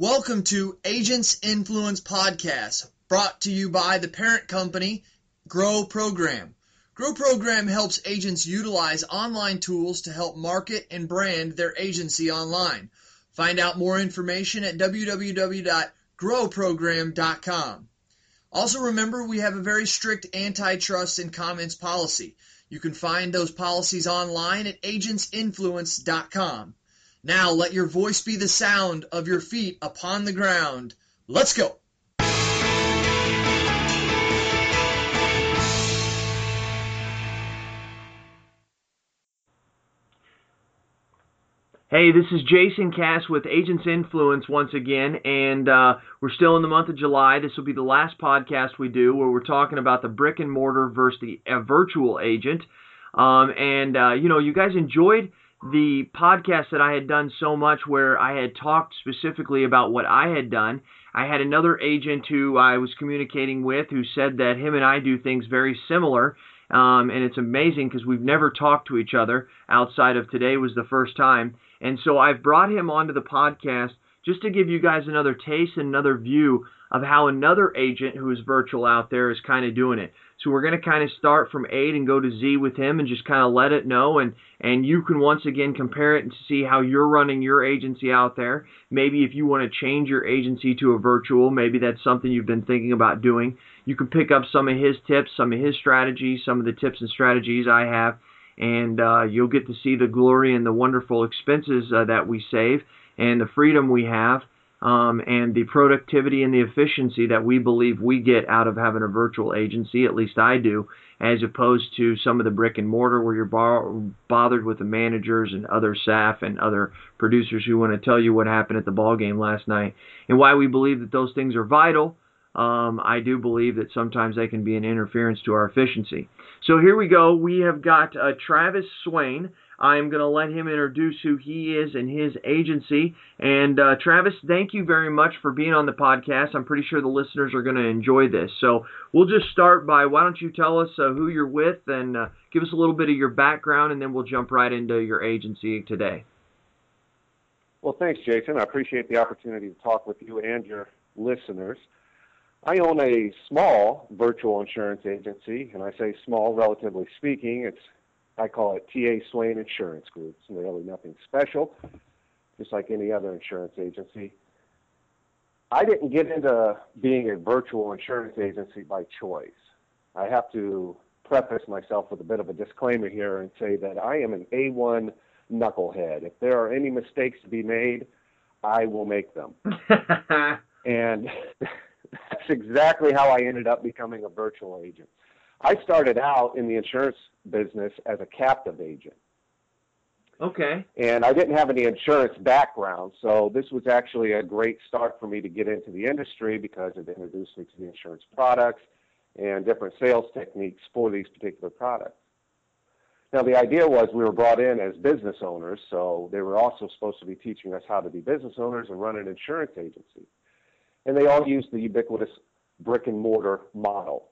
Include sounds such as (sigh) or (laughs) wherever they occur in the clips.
Welcome to Agents Influence Podcast, brought to you by the parent company, Grow Program. Grow Program helps agents utilize online tools to help market and brand their agency online. Find out more information at www.growprogram.com. Also remember we have a very strict antitrust and comments policy. You can find those policies online at agentsinfluence.com. Now let your voice be the sound of your feet upon the ground. Let's go! Hey, this is Jason Cass with Agents Influence once again, and uh, we're still in the month of July. This will be the last podcast we do where we're talking about the brick and mortar versus the uh, virtual agent. Um, and, uh, you know, you guys enjoyed the podcast that I had done so much where I had talked specifically about what I had done. I had another agent who I was communicating with who said that him and I do things very similar. Um, and it's amazing because we've never talked to each other outside of today was the first time. And so I've brought him onto the podcast just to give you guys another taste and another view of how another agent who is virtual out there is kind of doing it. So we're going to kind of start from A and go to Z with him and just kind of let it know. And, and you can once again compare it and see how you're running your agency out there. Maybe if you want to change your agency to a virtual, maybe that's something you've been thinking about doing. You can pick up some of his tips, some of his strategies, some of the tips and strategies I have. And uh, you'll get to see the glory and the wonderful expenses uh, that we save and the freedom we have um, and the productivity and the efficiency that we believe we get out of having a virtual agency, at least I do, as opposed to some of the brick and mortar where you're bothered with the managers and other staff and other producers who want to tell you what happened at the ball game last night and why we believe that those things are vital. Um, I do believe that sometimes they can be an interference to our efficiency. So here we go. We have got uh, Travis Swain. I'm going to let him introduce who he is and his agency. And uh, Travis, thank you very much for being on the podcast. I'm pretty sure the listeners are going to enjoy this. So we'll just start by why don't you tell us uh, who you're with and uh, give us a little bit of your background, and then we'll jump right into your agency today. Well, thanks, Jason. I appreciate the opportunity to talk with you and your listeners. I own a small virtual insurance agency, and I say small, relatively speaking. It's I call it TA Swain Insurance Group. It's really nothing special, just like any other insurance agency. I didn't get into being a virtual insurance agency by choice. I have to preface myself with a bit of a disclaimer here and say that I am an A1 knucklehead. If there are any mistakes to be made, I will make them. (laughs) and (laughs) that's exactly how I ended up becoming a virtual agent. I started out in the insurance business as a captive agent. Okay. And I didn't have any insurance background, so this was actually a great start for me to get into the industry because it introduced me to the insurance products and different sales techniques for these particular products. Now, the idea was we were brought in as business owners, so they were also supposed to be teaching us how to be business owners and run an insurance agency. And they all used the ubiquitous brick and mortar model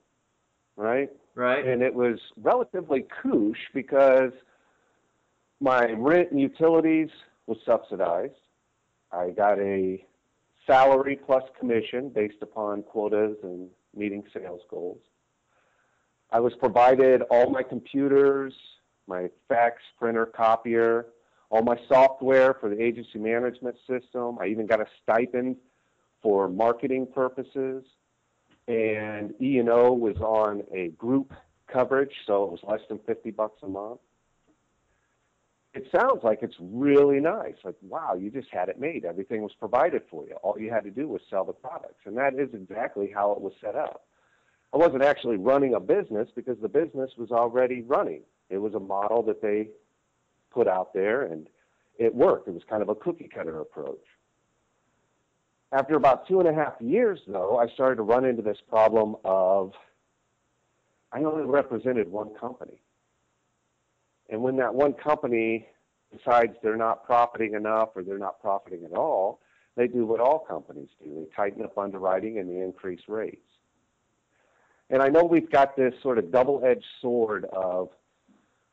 right? Right. And it was relatively koosh because my rent and utilities was subsidized. I got a salary plus commission based upon quotas and meeting sales goals. I was provided all my computers, my fax printer, copier, all my software for the agency management system. I even got a stipend for marketing purposes and E and O was on a group coverage, so it was less than fifty bucks a month. It sounds like it's really nice. Like, wow, you just had it made. Everything was provided for you. All you had to do was sell the products, and that is exactly how it was set up. I wasn't actually running a business because the business was already running. It was a model that they put out there, and it worked. It was kind of a cookie cutter approach. After about two and a half years, though, I started to run into this problem of I only represented one company. And when that one company decides they're not profiting enough or they're not profiting at all, they do what all companies do they tighten up underwriting and they increase rates. And I know we've got this sort of double edged sword of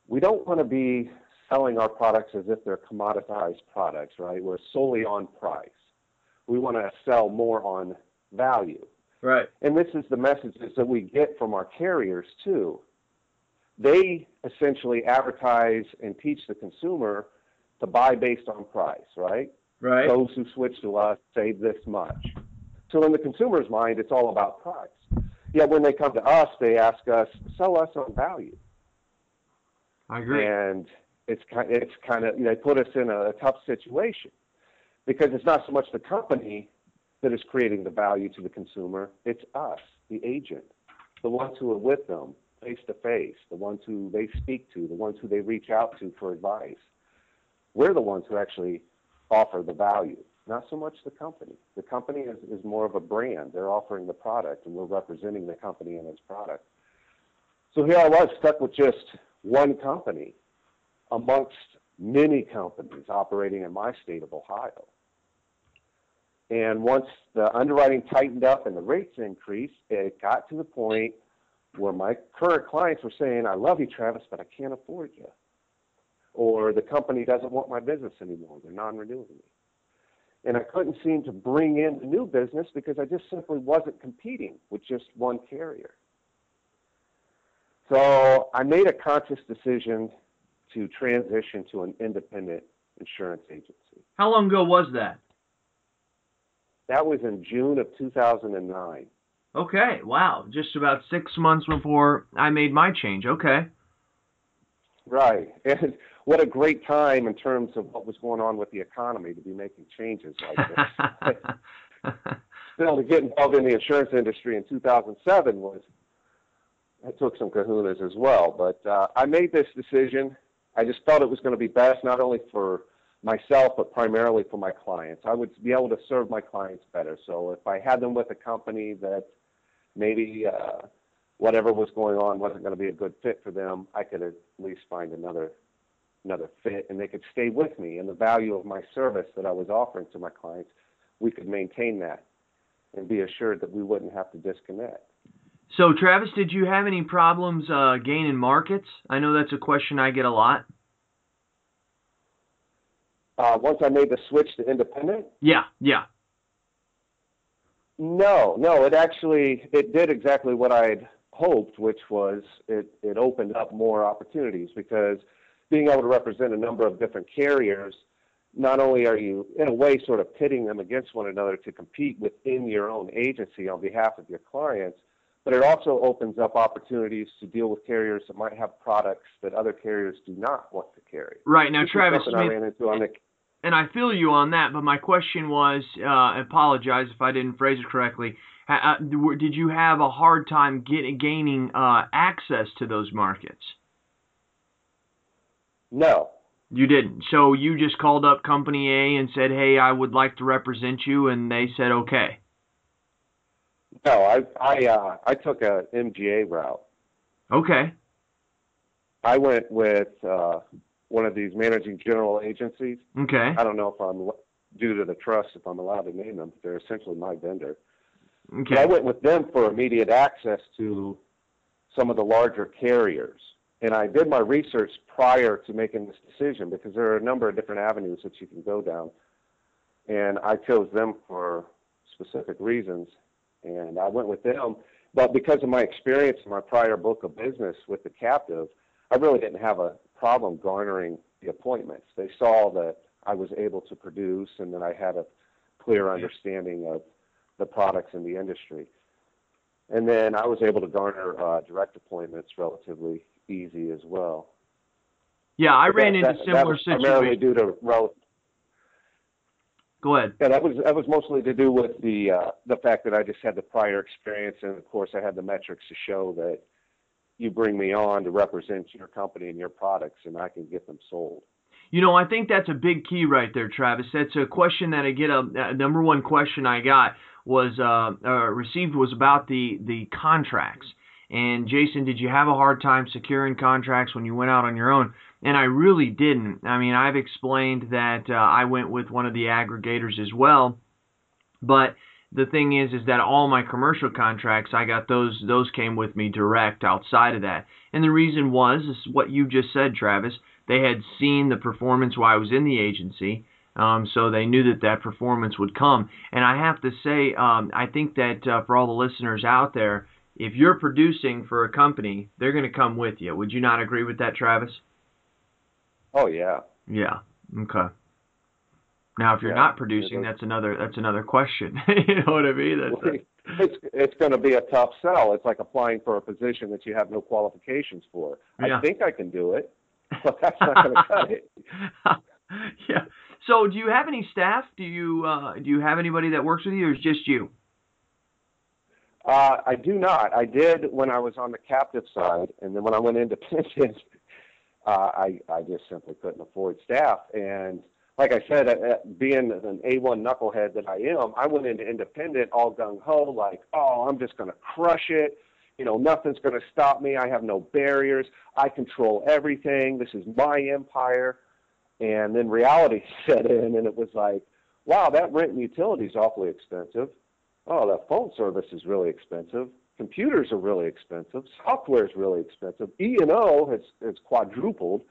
we don't want to be selling our products as if they're commoditized products, right? We're solely on price We want to sell more on value. Right. And this is the messages that we get from our carriers too. They essentially advertise and teach the consumer to buy based on price, right? Right. Those who switch to us save this much. So in the consumer's mind, it's all about price. Yet when they come to us, they ask us, sell us on value. I agree. And it's kind, it's kind of they put us in a tough situation because it's not so much the company that is creating the value to the consumer; it's us, the agent, the ones who are with them face to face, the ones who they speak to, the ones who they reach out to for advice. We're the ones who actually offer the value, not so much the company. The company is, is more of a brand. They're offering the product, and we're representing the company and its product. So here I was stuck with just one company amongst many companies operating in my state of Ohio. And once the underwriting tightened up and the rates increased, it got to the point where my current clients were saying, I love you, Travis, but I can't afford you. Or the company doesn't want my business anymore. They're non renewing me. And I couldn't seem to bring in the new business because I just simply wasn't competing with just one carrier. So I made a conscious decision to transition to an independent insurance agency. How long ago was that? That was in June of 2009. Okay, wow. Just about six months before I made my change. Okay. Right. (laughs) And what a great time in terms of what was going on with the economy to be making changes like this. (laughs) Still, to get involved in the insurance industry in 2007 was, it took some kahunas as well. But uh, I made this decision. I just felt it was going to be best, not only for myself, but primarily for my clients. I would be able to serve my clients better. So if I had them with a company that maybe uh, whatever was going on wasn't going to be a good fit for them, I could at least find another another fit, and they could stay with me. And the value of my service that I was offering to my clients, we could maintain that and be assured that we wouldn't have to disconnect. So, Travis, did you have any problems uh, gaining markets? I know that's a question I get a lot. Uh, once I made the switch to independent? Yeah, yeah. No, no. It actually it did exactly what I'd hoped, which was it it opened up more opportunities because being able to represent a number of different carriers, not only are you in a way sort of pitting them against one another to compete within your own agency on behalf of your clients, but it also opens up opportunities to deal with carriers that might have products that other carriers do not want to carry. Right now, This Travis something I ran into on the and I feel you on that, but my question was, uh, I apologize if I didn't phrase it correctly. Uh, did you have a hard time getting gaining uh, access to those markets? no, You didn't. So you just called up Company A and said, "Hey, I would like to represent you," and they said, "Okay." No. I I uh, I took a MGA route. Okay. I went with uh, one of these managing general agencies. Okay. I don't know if I'm due to the trust if I'm allowed to name them. But They're essentially my vendor. But I went with them for immediate access to some of the larger carriers. And I did my research prior to making this decision because there are a number of different avenues that you can go down. And I chose them for specific reasons. And I went with them. But because of my experience in my prior book of business with the captive, I really didn't have a problem garnering the appointments. They saw that I was able to produce and that I had a clear understanding of the products in the industry. And then I was able to garner uh, direct appointments relatively easy as well. Yeah, I But ran that- into that- that similar Primarily situations. due to rel- Go ahead. yeah, that was that was mostly to do with the uh, the fact that I just had the prior experience, and of course I had the metrics to show that you bring me on to represent your company and your products, and I can get them sold. You know, I think that's a big key right there, Travis. That's a question that I get. A, a number one question I got was uh, uh, received was about the the contracts. And Jason, did you have a hard time securing contracts when you went out on your own? And I really didn't. I mean, I've explained that uh, I went with one of the aggregators as well, but the thing is, is that all my commercial contracts, I got those. Those came with me direct. Outside of that, and the reason was is what you just said, Travis. They had seen the performance while I was in the agency. Um, so they knew that that performance would come. And I have to say, um, I think that uh, for all the listeners out there, if you're producing for a company, they're going to come with you. Would you not agree with that, Travis? Oh yeah. Yeah. Okay. Now, if you're Yeah, not producing, that's another that's another question. (laughs) you know what I mean? That's a, it's it's going to be a tough sell. It's like applying for a position that you have no qualifications for. Yeah. I think I can do it, (laughs) but that's not going to cut it. (laughs) yeah. So, do you have any staff? Do you uh, do you have anybody that works with you, or is it just you? Uh, I do not. I did when I was on the captive side, and then when I went independent, uh, I I just simply couldn't afford staff. And like I said, uh, uh, being an A1 knucklehead that I am, I went into independent all gung ho, like, oh, I'm just going to crush it. You know, nothing's going to stop me. I have no barriers. I control everything. This is my empire. And then reality (laughs) set in, and it was like, wow, that rent and utilities awfully expensive. Oh, that phone service is really expensive. Computers are really expensive. Software is really expensive. E and O has has quadrupled,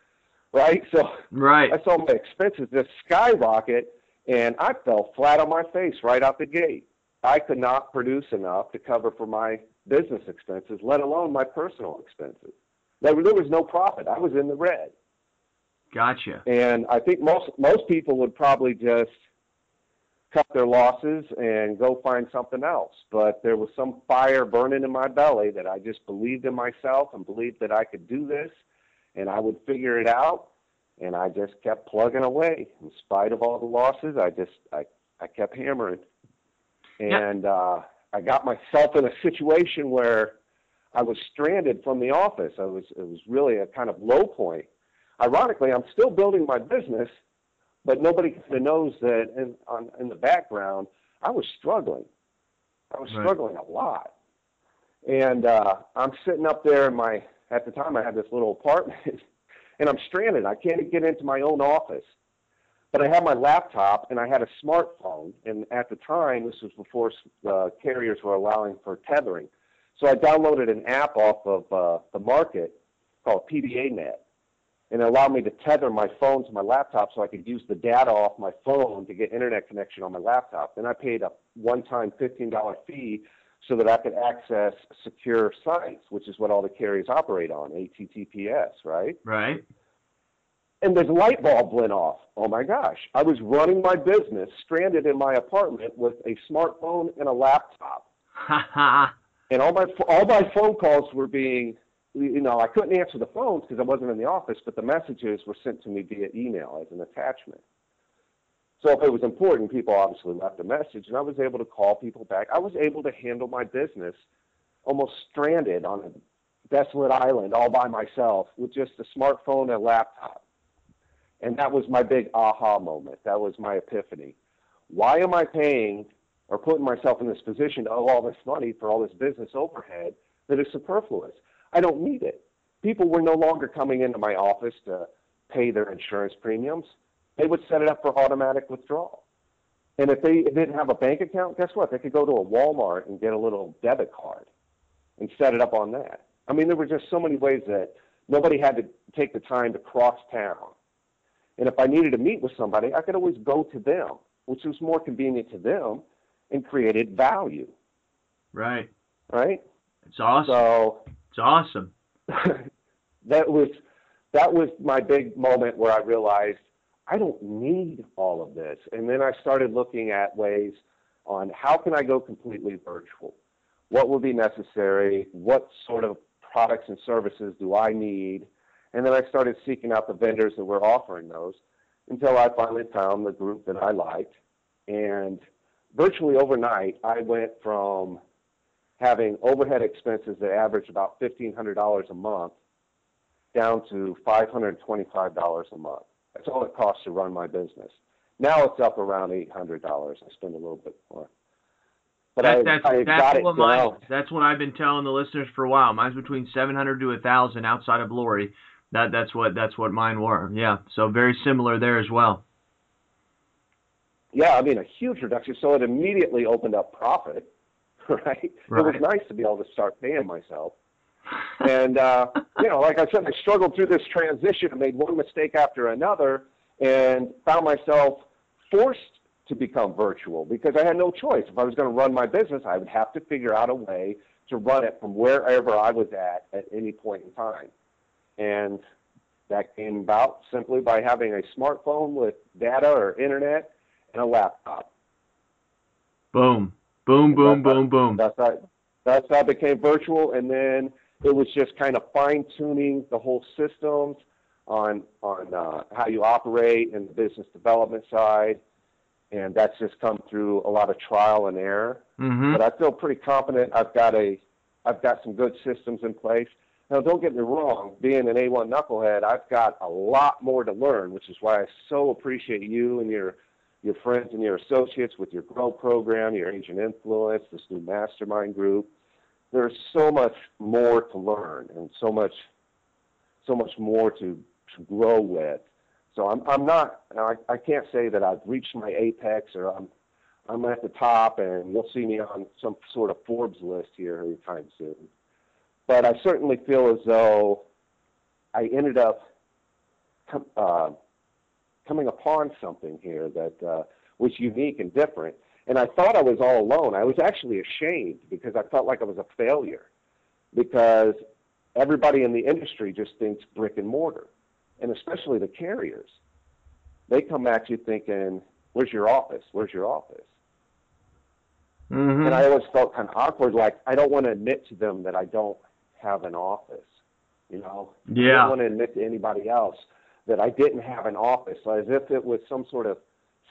right? So Right. I saw my expenses just skyrocket, and I fell flat on my face right out the gate. I could not produce enough to cover for my business expenses, let alone my personal expenses. There, there was no profit. I was in the red. Gotcha. And I think most most people would probably just cut their losses and go find something else. But there was some fire burning in my belly that I just believed in myself and believed that I could do this and I would figure it out. And I just kept plugging away. In spite of all the losses, I just I, I kept hammering. Yeah. And uh I got myself in a situation where I was stranded from the office. I was it was really a kind of low point ironically, I'm still building my business, but nobody kind of knows that in, on, in the background, I was struggling. I was Right. struggling a lot. And uh, I'm sitting up there in my, at the time I had this little apartment, (laughs) and I'm stranded. I can't get into my own office. But I had my laptop and I had a smartphone. And at the time, this was before uh, carriers were allowing for tethering. So I downloaded an app off of uh, the market called PdaNet and it allowed me to tether my phone to my laptop so I could use the data off my phone to get internet connection on my laptop. Then I paid a one-time $15 fee so that I could access secure sites, which is what all the carriers operate on, HTTPS, right? Right. And this light bulb went off. Oh my gosh. I was running my business stranded in my apartment with a smartphone and a laptop. And all my all my phone calls were being you know, I couldn't answer the phones because I wasn't in the office, but the messages were sent to me via email as an attachment. So if it was important, people obviously left a message, and I was able to call people back. I was able to handle my business almost stranded on a desolate island all by myself with just a smartphone and a laptop. And that was my big aha moment. That was my epiphany. Why am I paying or putting myself in this position to owe all this money for all this business overhead that is superfluous? I don't need it. People were no longer coming into my office to pay their insurance premiums. They would set it up for automatic withdrawal. And if they didn't have a bank account, guess what? They could go to a Walmart and get a little debit card and set it up on that. I mean, there were just so many ways that nobody had to take the time to cross town. And if I needed to meet with somebody, I could always go to them, which was more convenient to them and created value, Right. right? It's awesome. So It's awesome. (laughs) that was that was my big moment where I realized I don't need all of this. And then I started looking at ways on how can I go completely virtual? What will be necessary? What sort of products and services do I need? And then I started seeking out the vendors that were offering those until I finally found the group that I liked. And virtually overnight, I went from having overhead expenses that average about $1,500 a month down to $525 a month. That's all it costs to run my business. Now it's up around $800. I spend a little bit more. But That- I, that's I that's what down. That's what I've been telling the listeners for a while. Mine's between seven hundred to a thousand outside of Lori. That that's what that's what mine were. Yeah. So very similar there as well. Yeah, I mean, a huge reduction. So it immediately opened up profit, (laughs) right? It was nice to be able to start paying myself. and uh, you know, like I said, I struggled through this transition and made one mistake after another, and found myself forced to become virtual because I had no choice. If I was going to run my business, I would have to figure out a way to run it from wherever I was at at any point in time. And that came about simply by having a smartphone with data or internet and a laptop. Boom. Boom, boom, boom, boom. That's how, that's how it became virtual. And then it was just kind of fine tuning the whole systems on on uh, how you operate in the business development side, and that's just come through a lot of trial and error. Mm-hmm. But I feel pretty confident. I've got a I've got some good systems in place. Now, don't get me wrong. Being an A1 knucklehead, I've got a lot more to learn, which is why I so appreciate you and your your friends and your associates with your Grow program, your Agent Influence, this new mastermind group. There's so much more to learn and so much so much more to to grow with. So I'm I'm not I, I can't say that I've reached my apex or I'm I'm at the top and you'll see me on some sort of Forbes list here anytime soon. But I certainly feel as though I ended up uh, coming upon something here that uh, was unique and different. And I thought I was all alone. I was actually ashamed because I felt like I was a failure because everybody in the industry just thinks brick and mortar and especially the carriers, they come at you thinking, "Where's your office? Where's your office?" Mm-hmm. And I always felt kind of awkward, like I don't want to admit to them that I don't have an office. You know, yeah. I don't want to admit to anybody else that I didn't have an office, as if it was some sort of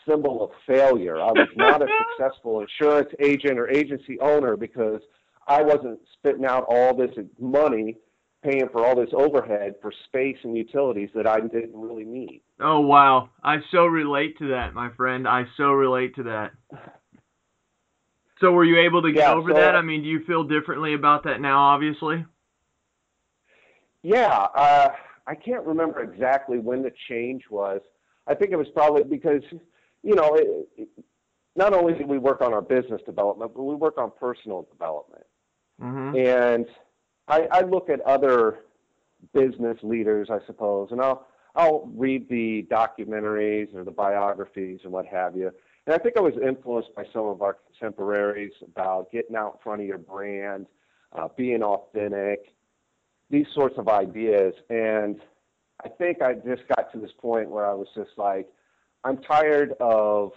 symbol of failure. I was not a successful insurance agent or agency owner because I wasn't spitting out all this money paying for all this overhead for space and utilities that I didn't really need. Oh wow, I so relate to that, my friend. I so relate to that. So were you able to get yeah, over so, that? I mean, do you feel differently about that now? Obviously. Yeah, uh, I can't remember exactly when the change was. I think it was probably because, you know, it, it, not only do we work on our business development, but we work on personal development. Mm-hmm. And I, I look at other business leaders, I suppose, and I'll I'll read the documentaries or the biographies and what have you. And I think I was influenced by some of our contemporaries about getting out in front of your brand, uh, being authentic, these sorts of ideas. And I think I just got to this point where I was just like, I'm tired of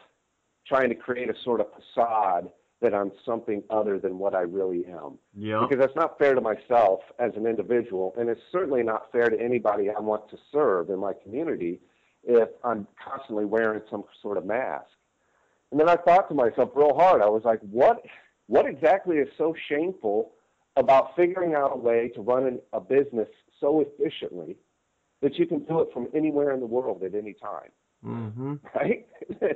trying to create a sort of facade that I'm something other than what I really am. Yeah. Because that's not fair to myself as an individual, and it's certainly not fair to anybody I want to serve in my community if I'm constantly wearing some sort of mask. And then I thought to myself real hard. I was like, what what exactly is so shameful about figuring out a way to run a business so efficiently that you can do it from anywhere in the world at any time? Mm-hmm. Right?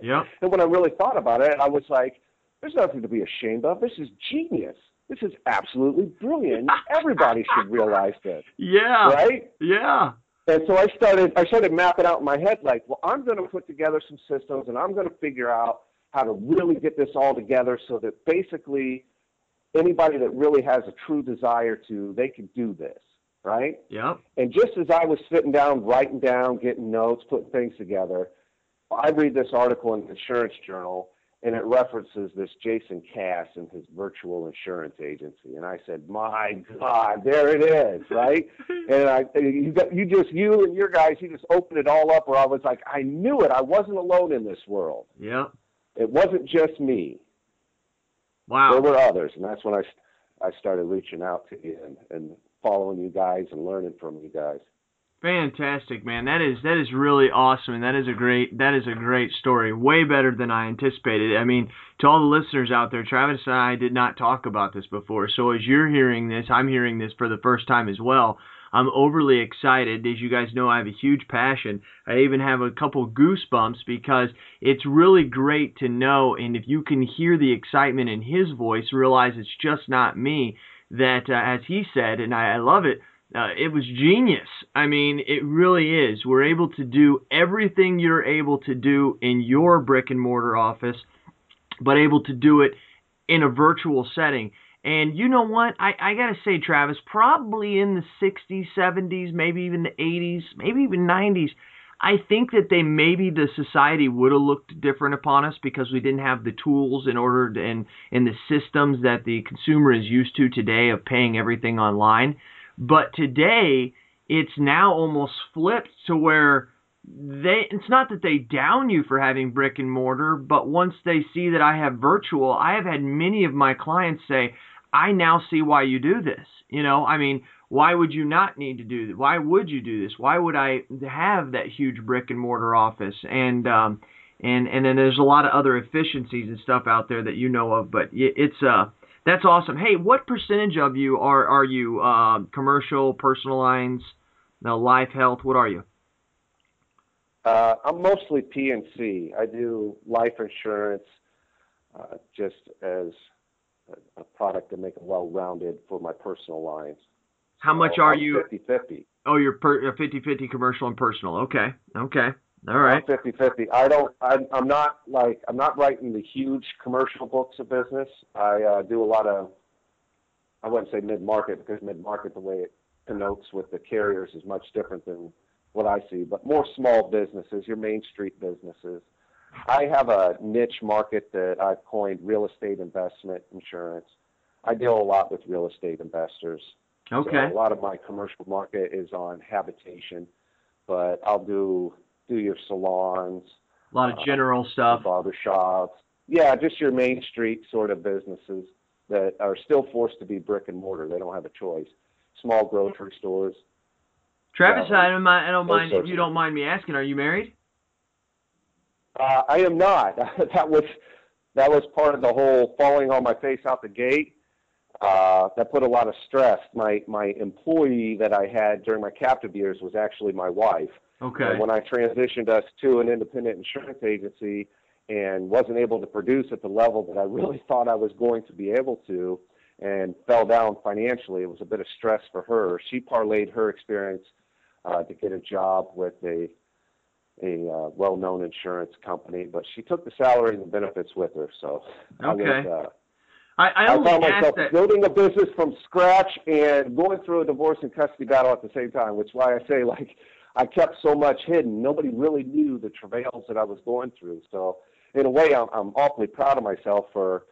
Yeah. (laughs) and when I really thought about it, I was like, there's nothing to be ashamed of. This is genius. This is absolutely brilliant. (laughs) Everybody should realize this. Yeah. Right? Yeah. And so I started I started mapping out in my head like, well, I'm going to put together some systems and I'm going to figure out how to really get this all together so that basically anybody that really has a true desire to, they can do this, right? Yeah. And just as I was sitting down, writing down, getting notes, putting things together, I read this article in the Insurance Journal and it references this Jason Cass and his virtual insurance agency. And I said, "My God, there it is, right?" (laughs) and I, you, got, you just, you and your guys, you just opened it all up. Where I was like, I knew it. I wasn't alone in this world. Yeah. It wasn't just me. Wow. There were others, and that's when I, I started reaching out to you and, and following you guys and learning from you guys. Fantastic, man. That is that is really awesome, and that is a great that is a great story. Way better than I anticipated. I mean, to all the listeners out there, Travis and I did not talk about this before. So as you're hearing this, I'm hearing this for the first time as well. I'm overly excited. As you guys know, I have a huge passion. I even have a couple goosebumps because it's really great to know, and if you can hear the excitement in his voice, realize it's just not me. That, uh, as he said, and I, I love it uh, it was genius. I mean, it really is. We're able to do everything you're able to do in your brick and mortar office, but able to do it in a virtual setting. And you know what? I, I got to say, Travis, probably in the 60s, 70s, maybe even the 80s, maybe even 90s, I think that they maybe the society would have looked different upon us because we didn't have the tools in order to, and and the systems that the consumer is used to today of paying everything online. But today, it's now almost flipped to where they it's not that they down you for having brick and mortar, but once they see that I have virtual, I have had many of my clients say, "I now see why you do this." You know, I mean, why would you not need to do that? Why would you do this? Why would I have that huge brick and mortar office? And um and and then there's a lot of other efficiencies and stuff out there that you know of, but it's uh that's awesome. Hey, what percentage of you are are you uh, commercial, personal lines, now life, health? What are you? Uh, I'm mostly P&C. I do life insurance uh, just as a, a, product to make it well-rounded for my personal lines. How so much are I'm you? 50-50. Oh, you're per, 50-50 uh, commercial and personal. Okay, okay, all right. 50-50. I don't. I'm, I'm not like I'm not writing the huge commercial books of business. I uh, do a lot of. I wouldn't say mid-market because mid-market, the way it connotes with the carriers, is much different than what I see, but more small businesses, your Main Street businesses. I have a niche market that I've coined real estate investment insurance. I deal a lot with real estate investors. Okay. So a lot of my commercial market is on habitation, but I'll do do your salons. A lot of uh, general uh, stuff. Barber shops. Yeah, just your Main Street sort of businesses that are still forced to be brick and mortar. They don't have a choice. Small grocery stores. Travis, I don't mind. I don't mind if you don't mind me asking. Are you married? Uh, I am not. (laughs) that was that was part of the whole falling on my face out the gate. Uh, that put a lot of stress. My my employee that I had during my captive years was actually my wife. Okay. And when I transitioned us to an independent insurance agency and wasn't able to produce at the level that I really (laughs) thought I was going to be able to, and fell down financially, it was a bit of stress for her. She parlayed her experience uh, to get a job with a a uh, well-known insurance company, but she took the salary and the benefits with her. So okay. I, was, uh, I, I, I found myself that... building a business from scratch and going through a divorce and custody battle at the same time, which is why I say like I kept so much hidden. Nobody really knew the travails that I was going through. So in a way, I'm, I'm awfully proud of myself for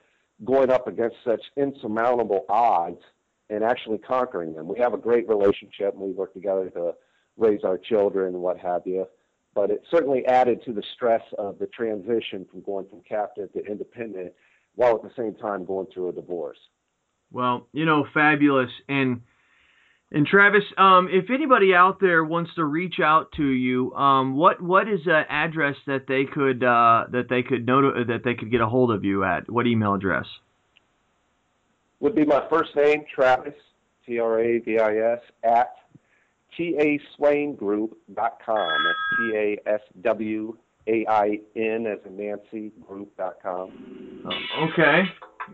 going up against such insurmountable odds and actually conquering them. We have a great relationship and we work together to raise our children and what have you. But it certainly added to the stress of the transition from going from captive to independent while at the same time going through a divorce. Well, you know, fabulous. And and Travis, um, if anybody out there wants to reach out to you, um, what what is an address that they could uh, that they could note that they could get a hold of you at? What email address? Would be my first name, Travis, T R A V I S, at taswaingroup.com. That's T A S W A I N as in Nancy group.com. Oh, okay.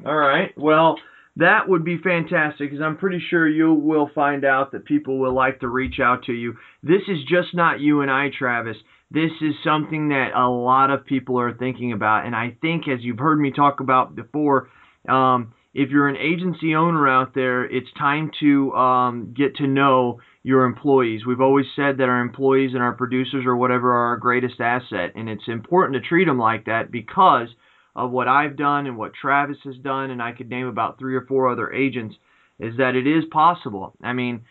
All right. Well, that would be fantastic because I'm pretty sure you will find out that people will like to reach out to you. This is just not you and I, Travis. This is something that a lot of people are thinking about. And I think, as you've heard me talk about before, um, if you're an agency owner out there, it's time to um, get to know your employees. We've always said that our employees and our producers or whatever are our greatest asset, and it's important to treat them like that because of what I've done and what Travis has done, and I could name about three or four other agents, is that it is possible. I mean,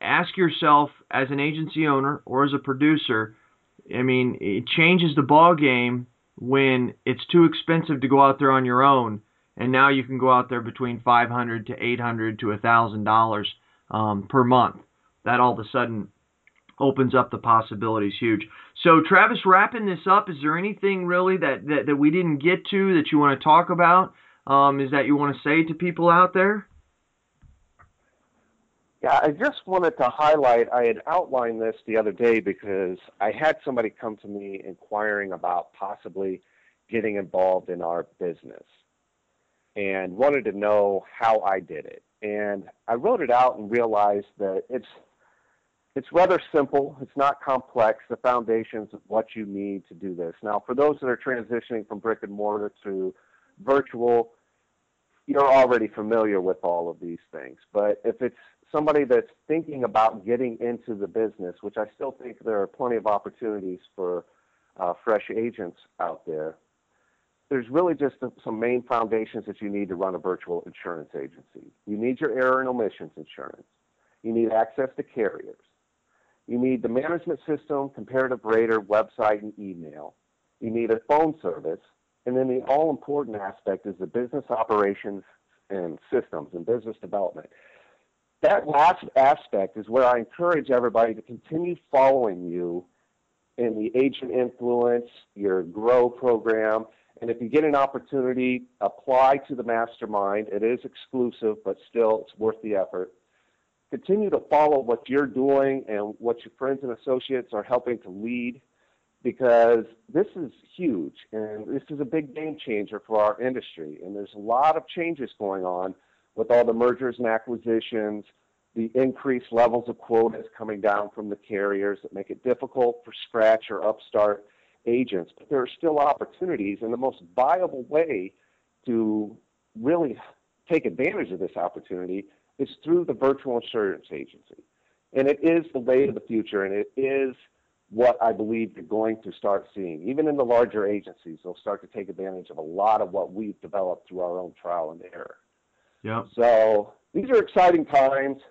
ask yourself as an agency owner or as a producer, I mean, it changes the ball game when it's too expensive to go out there on your own and now you can go out there between 500 to 800 to a thousand dollars um, per month. That all of a sudden opens up the possibilities huge. So Travis, wrapping this up, is there anything really that, that, that we didn't get to that you want to talk about? Um, is that you want to say to people out there? Yeah, I just wanted to highlight. I had outlined this the other day because I had somebody come to me inquiring about possibly getting involved in our business and wanted to know how I did it. And I wrote it out and realized that it's it's rather simple. It's not complex. The foundations of what you need to do this. Now, for those that are transitioning from brick and mortar to virtual, you're already familiar with all of these things. But if it's somebody that's thinking about getting into the business, which I still think there are plenty of opportunities for uh, fresh agents out there, there's really just some main foundations that you need to run a virtual insurance agency. You need your error and omissions insurance. You need access to carriers. You need the management system, comparative rater, website, and email. You need a phone service. And then the all important aspect is the business operations and systems and business development. That last aspect is where I encourage everybody to continue following you in the agent influence, your grow program, and if you get an opportunity, apply to the mastermind. It is exclusive, but still, it's worth the effort. Continue to follow what you're doing and what your friends and associates are helping to lead because this is huge and this is a big game changer for our industry. And there's a lot of changes going on with all the mergers and acquisitions, the increased levels of quotas coming down from the carriers that make it difficult for scratch or upstart agents, but there are still opportunities, and the most viable way to really take advantage of this opportunity is through the virtual insurance agency. And it is the way of the future, and it is what I believe you're going to start seeing. Even in the larger agencies, they'll start to take advantage of a lot of what we've developed through our own trial and error. Yeah. So these are exciting times.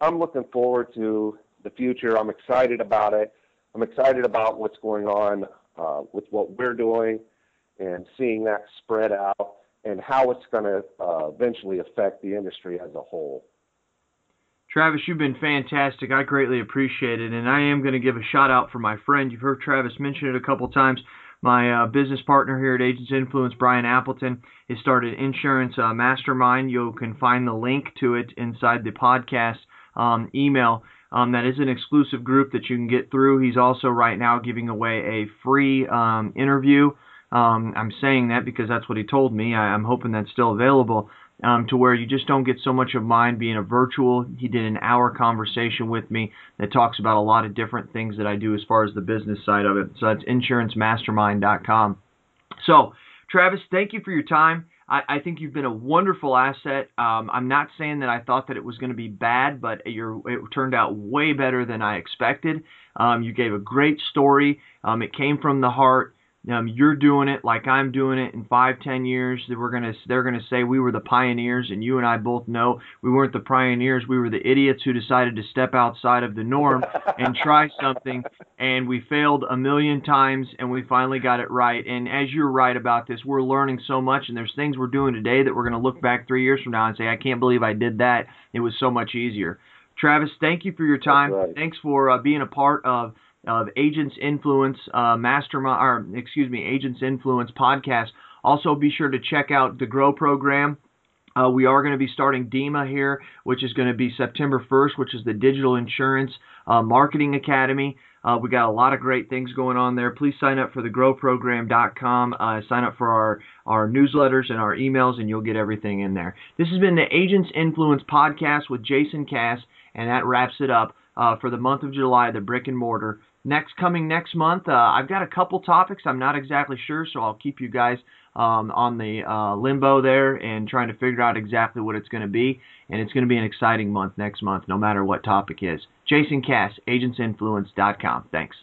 I'm looking forward to the future. I'm excited about it. I'm excited about what's going on uh, with what we're doing and seeing that spread out and how it's going to uh, eventually affect the industry as a whole. Travis, you've been fantastic. I greatly appreciate it. And I am going to give a shout out for my friend. You've heard Travis mention it a couple times. My uh, business partner here at Agents Influence, Brian Appleton, has started Insurance uh, Mastermind. You can find the link to it inside the podcast um, email. Um, that is an exclusive group that you can get through. He's also right now giving away a free um, interview. Um, I'm saying that because that's what he told me. I, am hoping that's still available. Um, to where you just don't get so much of mine being a virtual. He did an hour conversation with me that talks about a lot of different things that I do as far as the business side of it. So that's insurancemastermind.com. So, Travis, thank you for your time. I, I think you've been a wonderful asset. Um, I'm not saying that I thought that it was going to be bad, but it turned out way better than I expected. Um, you gave a great story. Um, it came from the heart um, you're doing it like I'm doing it in five, ten years. We're gonna, they're gonna say we were the pioneers, and you and I both know we weren't the pioneers. We were the idiots who decided to step outside of the norm and (laughs) try something, and we failed a million times, and we finally got it right. And as you're right about this, we're learning so much, and there's things we're doing today that we're gonna look back three years from now and say, I can't believe I did that. It was so much easier. Travis, thank you for your time. Right. Thanks for uh, being a part of of Agents Influence uh, Mastermind, or excuse me, Agents Influence podcast. Also, be sure to check out the Grow program. Uh, we are going to be starting DIMA here, which is going to be September 1st, which is the Digital Insurance uh, Marketing Academy. Uh, we got a lot of great things going on there. Please sign up for the growprogram.com. Uh, sign up for our, our newsletters and our emails, and you'll get everything in there. This has been the Agents Influence podcast with Jason Cass, and that wraps it up uh, for the month of July, the brick and mortar next coming next month. Uh, I've got a couple topics. I'm not exactly sure, so I'll keep you guys um, on the uh, limbo there and trying to figure out exactly what it's going to be. And it's going to be an exciting month next month, no matter what topic is. Jason Cass, agentsinfluence.com. Thanks.